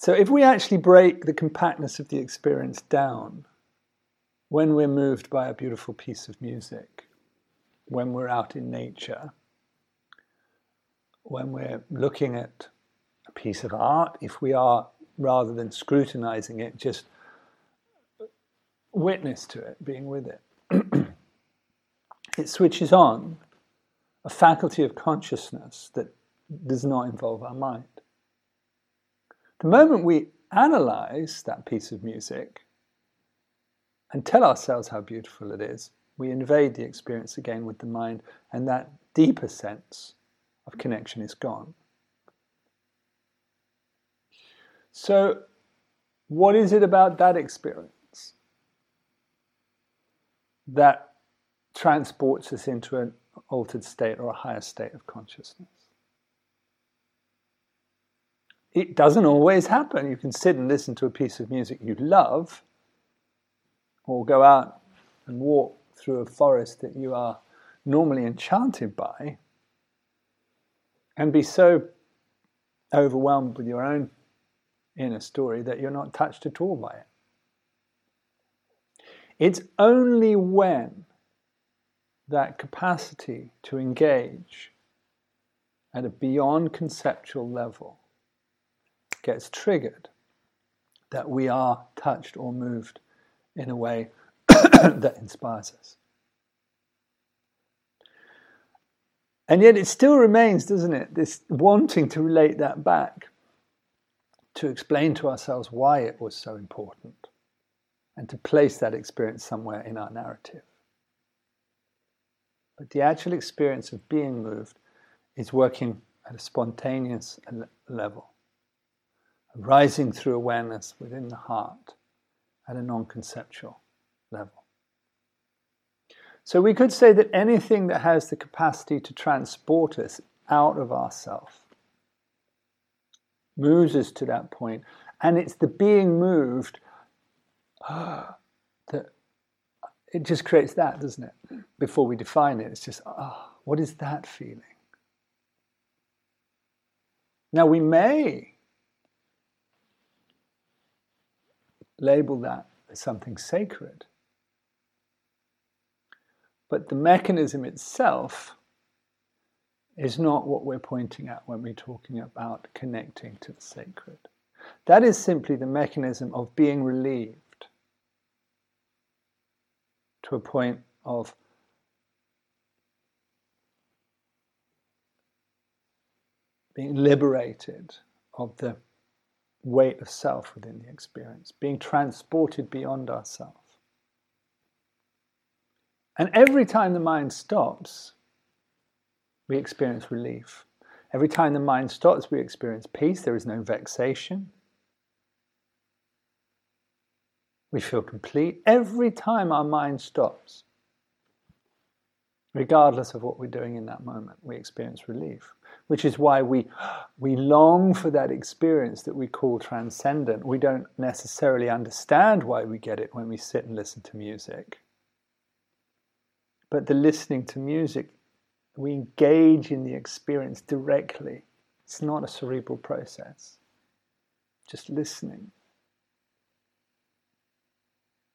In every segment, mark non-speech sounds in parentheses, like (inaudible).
So if we actually break the compactness of the experience down, when we're moved by a beautiful piece of music, when we're out in nature, when we're looking at a piece of art, if we are, rather than scrutinizing it, just witness to it, being with it, (clears throat) it switches on a faculty of consciousness that does not involve our mind. The moment we analyze that piece of music and tell ourselves how beautiful it is, we invade the experience again with the mind, and that deeper sense of connection is gone. So, what is it about that experience that transports us into an altered state or a higher state of consciousness? It doesn't always happen. You can sit and listen to a piece of music you love, or go out and walk through a forest that you are normally enchanted by, and be so overwhelmed with your own inner story that you're not touched at all by it. It's only when that capacity to engage at a beyond conceptual level gets triggered that we are touched or moved in a way (coughs) that inspires us. And yet it still remains, doesn't it, this wanting to relate that back to explain to ourselves why it was so important and to place that experience somewhere in our narrative. But the actual experience of being moved is working at a spontaneous level, rising through awareness within the heart at a non conceptual level. So we could say that anything that has the capacity to transport us out of ourself moves us to that point, and it's the being moved uh, (gasps) that it just creates that, doesn't it? Before we define it, it's just, ah, oh, what is that feeling? Now we may label that as something sacred. But the mechanism itself is not what we're pointing at when we're talking about connecting to the sacred. That is simply the mechanism of being relieved to a point of being liberated of the weight of self within the experience, being transported beyond ourself. And every time the mind stops, we experience relief. Every time the mind stops, we experience peace. There is no vexation. We feel complete. Every time our mind stops, regardless of what we're doing in that moment, we experience relief. Which is why we, we long for that experience that we call transcendent. We don't necessarily understand why we get it when we sit and listen to music. But the listening to music, we engage in the experience directly. It's not a cerebral process, just listening.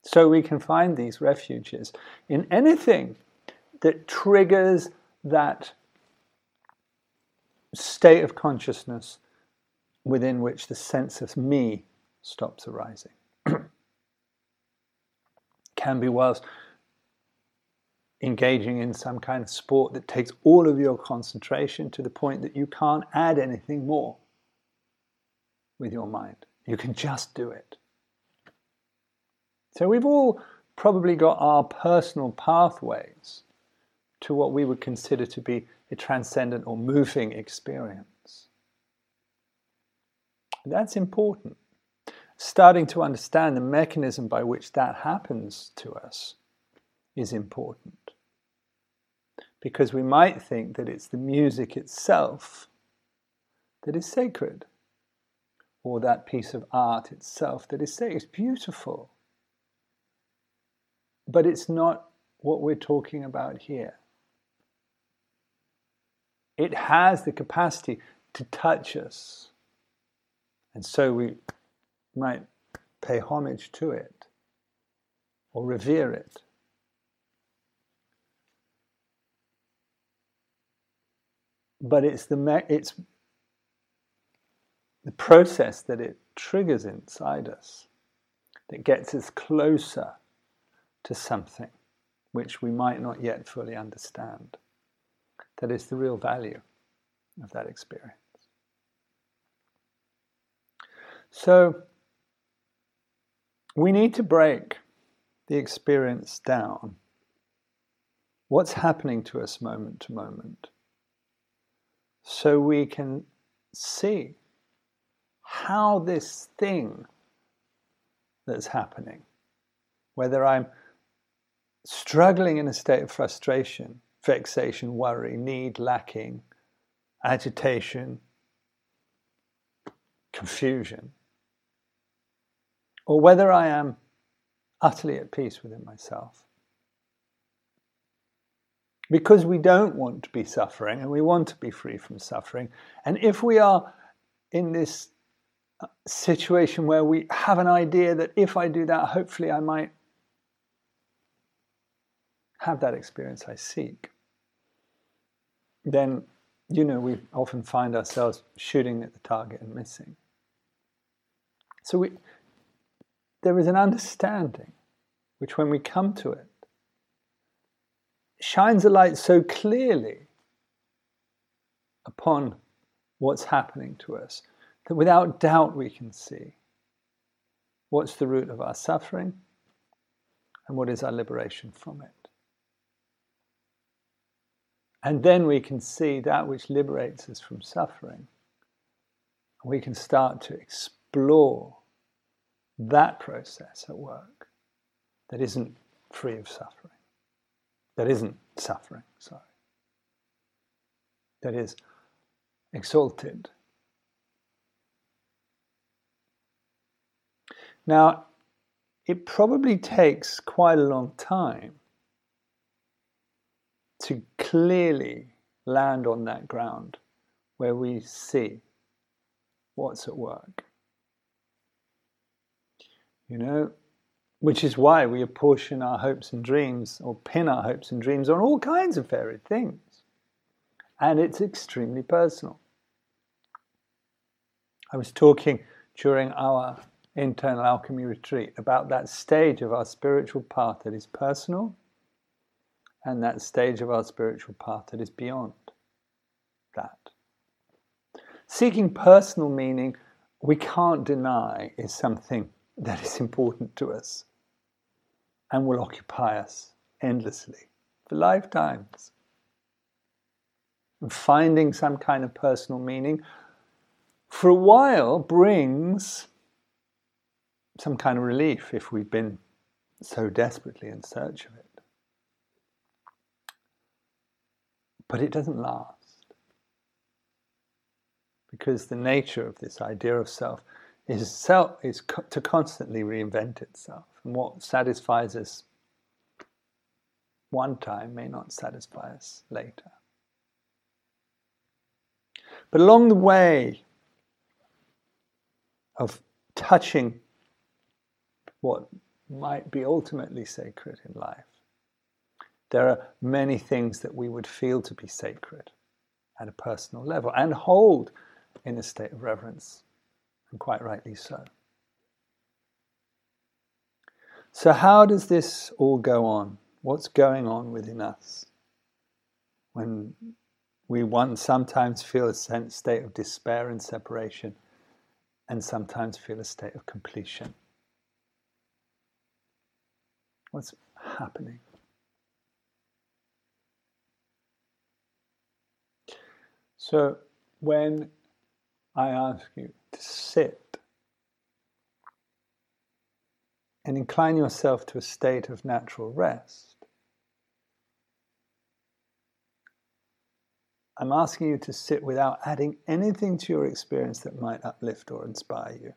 So we can find these refuges in anything that triggers that state of consciousness within which the sense of me stops arising. (clears throat) can be whilst engaging in some kind of sport that takes all of your concentration to the point that you can't add anything more with your mind. You can just do it. So we've all probably got our personal pathways to what we would consider to be a transcendent or moving experience. That's important. Starting to understand the mechanism by which that happens to us is important because we might think that it's the music itself that is sacred, or that piece of art itself that is sacred. It's beautiful. But it's not what we're talking about here. It has the capacity to touch us. And so we might pay homage to it or revere it. But it's the, it's the process that it triggers inside us that gets us closer to something which we might not yet fully understand. That is the real value of that experience. So, we need to break the experience down. What's happening to us moment to moment? So we can see how this thing that's happening, whether I'm struggling in a state of frustration, vexation, worry, need, lacking, agitation, confusion, or whether I am utterly at peace within myself. Because we don't want to be suffering and we want to be free from suffering. And if we are in this uh, situation where we have an idea that if I do that, hopefully I might have that experience I seek, then, you know, we often find ourselves shooting at the target and missing. So we, there is an understanding which, when we come to it, shines a light so clearly upon what's happening to us that without doubt we can see what's the root of our suffering and what is our liberation from it. And then we can see that which liberates us from suffering. We can start to explore that process at work that isn't free of suffering, that isn't suffering, sorry, that is exalted. Now, it probably takes quite a long time to clearly land on that ground where we see what's at work. You know, which is why we apportion our hopes and dreams or pin our hopes and dreams on all kinds of varied things. And it's extremely personal. I was talking during our internal alchemy retreat about that stage of our spiritual path that is personal and that stage of our spiritual path that is beyond that. Seeking personal meaning, we can't deny, is something that is important to us and will occupy us endlessly for lifetimes. And finding some kind of personal meaning for a while brings some kind of relief if we've been so desperately in search of it. But it doesn't last. Because the nature of this idea of self is, self, is co- to constantly reinvent itself. And what satisfies us one time may not satisfy us later. But along the way of touching what might be ultimately sacred in life, there are many things that we would feel to be sacred at a personal level and hold in a state of reverence and quite rightly so. So, how does this all go on? What's going on within us when we one sometimes feel a sense state of despair and separation, and sometimes feel a state of completion? What's happening? So, when I ask you to sit and incline yourself to a state of natural rest. I'm asking you to sit without adding anything to your experience that might uplift or inspire you.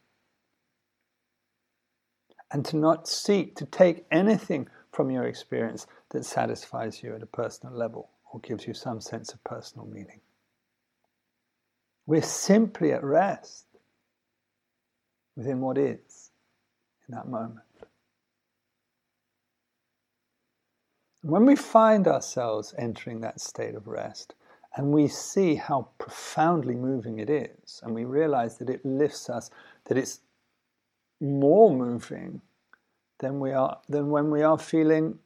And to not seek to take anything from your experience that satisfies you at a personal level or gives you some sense of personal meaning. We're simply at rest within what is. in that moment. When we find ourselves entering that state of rest, and we see how profoundly moving it is, and we realize that it lifts us, that it's more moving than we are than when we are feeling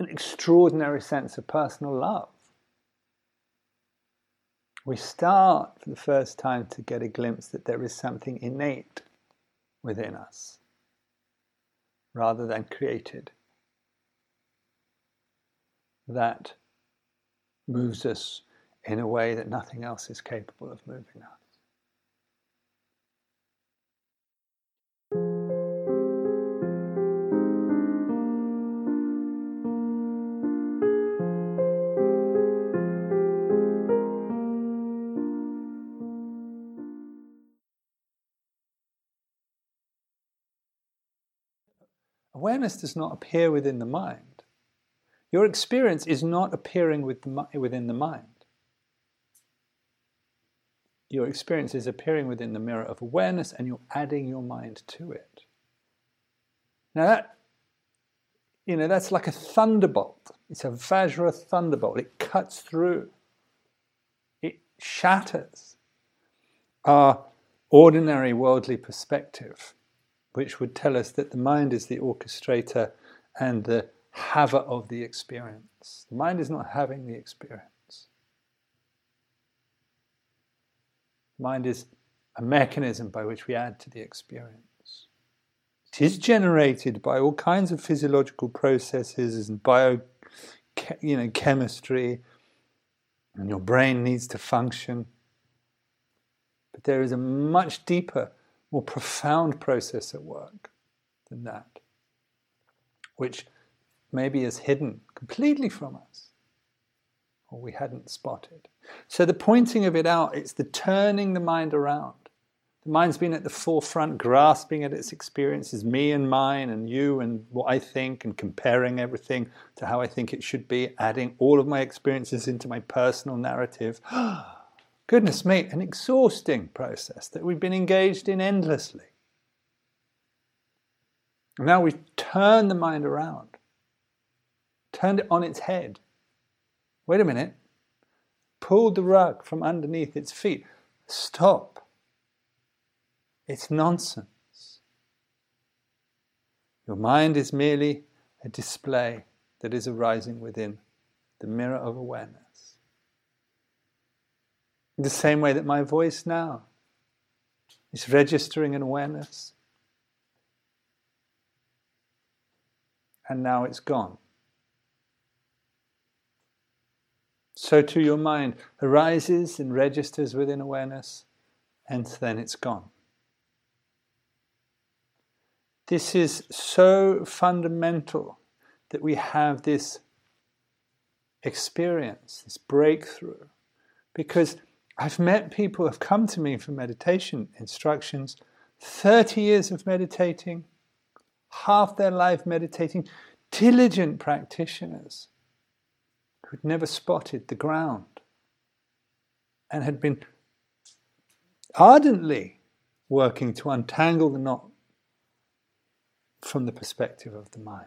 an extraordinary sense of personal love. We start for the first time to get a glimpse that there is something innate within us rather than created that moves us in a way that nothing else is capable of moving us. Awareness does not appear within the mind. Your experience is not appearing with the, within the mind. Your experience is appearing within the mirror of awareness and you're adding your mind to it. Now that, you know, that's like a thunderbolt. It's a Vajra thunderbolt. It cuts through. It shatters our ordinary worldly perspective, which would tell us that the mind is the orchestrator and the haver of the experience. The mind is not having the experience. The mind is a mechanism by which we add to the experience. It is generated by all kinds of physiological processes and bio, you know, chemistry, and your brain needs to function. But there is a much deeper, more profound process at work than that, which maybe is hidden completely from us or we hadn't spotted. So the pointing of it out, it's the turning the mind around. The mind's been at the forefront, grasping at its experiences, me and mine, and you and what I think, and comparing everything to how I think it should be, adding all of my experiences into my personal narrative. (gasps) Ah, Goodness me, an exhausting process that we've been engaged in endlessly. Now we've turned the mind around turned it on its head. Wait a minute. Pulled the rug from underneath its feet. Stop. It's nonsense. Your mind is merely a display that is arising within the mirror of awareness. In the same way that my voice now is registering an awareness, and now it's gone. So too your mind arises and registers within awareness, and then it's gone. This is so fundamental that we have this experience, this breakthrough, because I've met people who have come to me for meditation instructions, 30 years of meditating, half their life meditating, diligent practitioners who'd never spotted the ground and had been ardently working to untangle the knot from the perspective of the mind.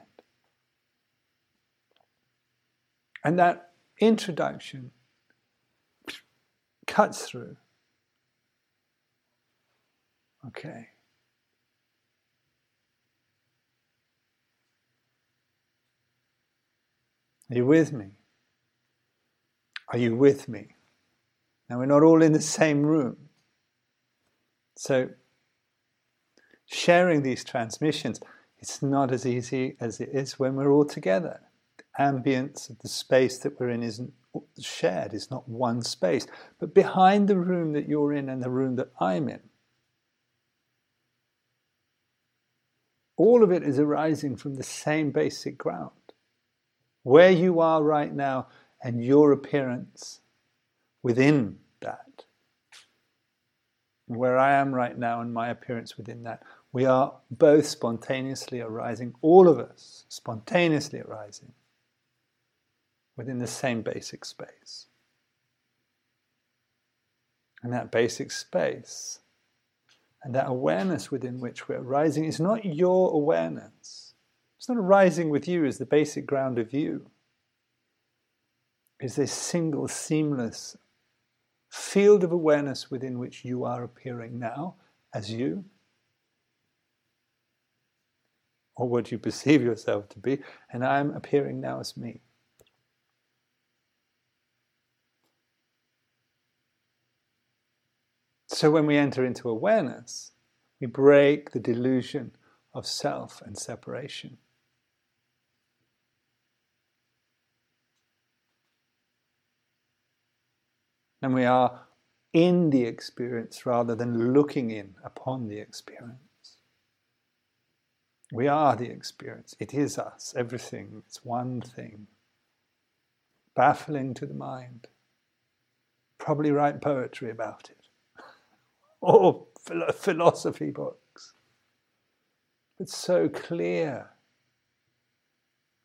And that introduction cuts through. Okay. Are you with me? Are you with me? Now, we're not all in the same room. So, sharing these transmissions, it's not as easy as it is when we're all together. The ambience of the space that we're in isn't shared, it's not one space. But behind the room that you're in and the room that I'm in, all of it is arising from the same basic ground. Where you are right now and your appearance within that. Where I am right now and my appearance within that. We are both spontaneously arising, all of us spontaneously arising within the same basic space. And that basic space, And that awareness within which we're rising is not your awareness. It's not arising with you as the basic ground of you. It's this single, seamless field of awareness within which you are appearing now as you, or what you perceive yourself to be, and I am appearing now as me. So when we enter into awareness, we break the delusion of self and separation. And we are in the experience rather than looking in upon the experience. We are the experience. It is us, everything. It's one thing. Baffling to the mind. Probably write poetry about it or philosophy books. It's so clear,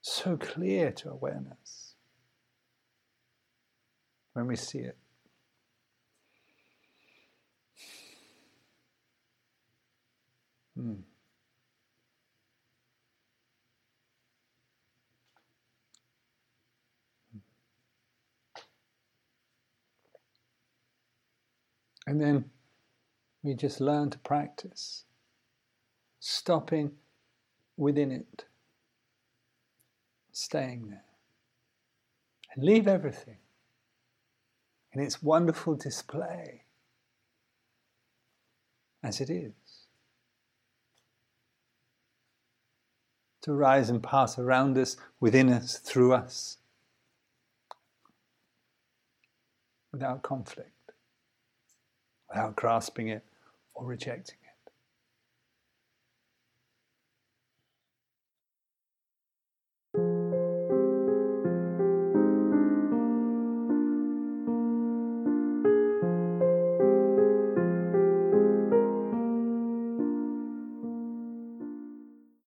so clear to awareness when we see it. Hmm. And then we just learn to practice, stopping within it, staying there, and leave everything in its wonderful display as it is. To rise and pass around us, within us, through us, without conflict without grasping it or rejecting